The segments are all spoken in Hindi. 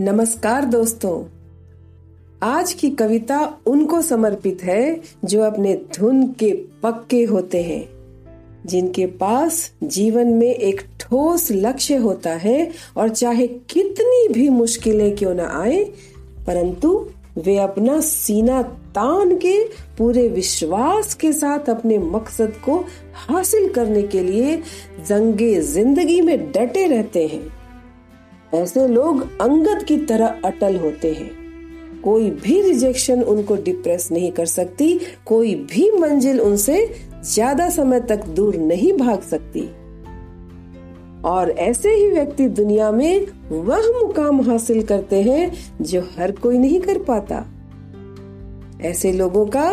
नमस्कार दोस्तों। आज की कविता उनको समर्पित है जो अपने धुन के पक्के होते हैं, जिनके पास जीवन में एक ठोस लक्ष्य होता है और चाहे कितनी भी मुश्किलें क्यों ना आए, परंतु वे अपना सीना तान के पूरे विश्वास के साथ अपने मकसद को हासिल करने के लिए जंगे ज़िंदगी में डटे रहते हैं। ऐसे लोग अंगद की तरह अटल होते हैं। कोई भी रिजेक्शन उनको डिप्रेस नहीं कर सकती, कोई भी मंजिल उनसे ज़्यादा समय तक दूर नहीं भाग सकती। और ऐसे ही व्यक्ति दुनिया में वह मुकाम हासिल करते हैं जो हर कोई नहीं कर पाता। ऐसे लोगों का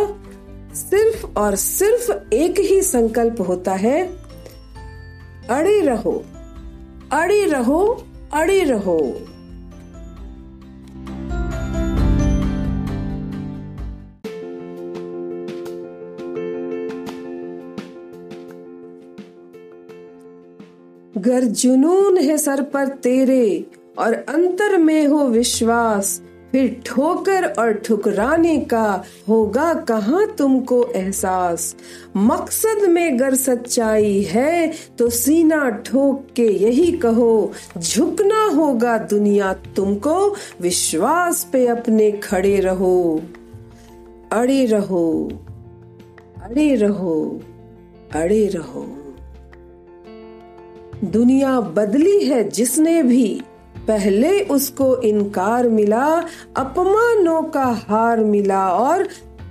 सिर्फ़ और सिर्फ़ एक ही संकल्प होता है, अड़े रहो अड़े रहो अड़े रहो। गर जुनून है सर पर तेरे और अंतर में हो विश्वास। फिर ठोकर और ठुकराने का होगा कहाँ तुमको एहसास? मकसद में गर सच्चाई है तो सीना ठोक के यही कहो, झुकना होगा दुनिया तुमको, विश्वास पे अपने खड़े रहो। अड़े रहो अड़े रहो अड़े रहो। दुनिया बदली है जिसने भी। पहले उसको इनकार मिला, अपमानों का हार मिला और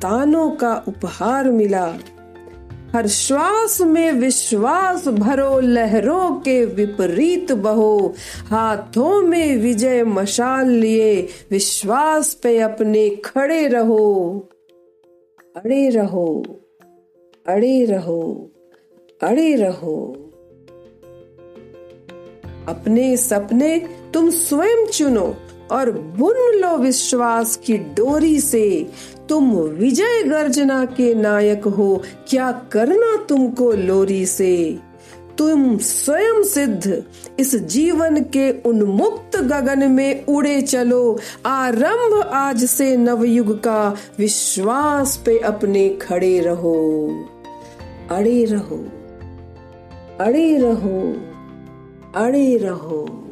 तानों का उपहार मिला। हर श्वास में विश्वास भरो, लहरों के विपरीत बहो। हाथों में विजय मशाल लिए, विश्वास पे अपने खड़े रहो। अड़े रहो अड़े रहो अड़े रहो। अपने सपने तुम स्वयं चुनो और बुन लो विश्वास की डोरी से। तुम विजय गर्जना के नायक हो, क्या करना तुमको लोरी से? तुम स्वयं सिद्ध, इस जीवन के उन्मुक्त गगन में उड़े चलो। आरंभ आज से नवयुग का, विश्वास पे अपने खड़े रहो। अड़े रहो अड़े रहो अड़े रहो।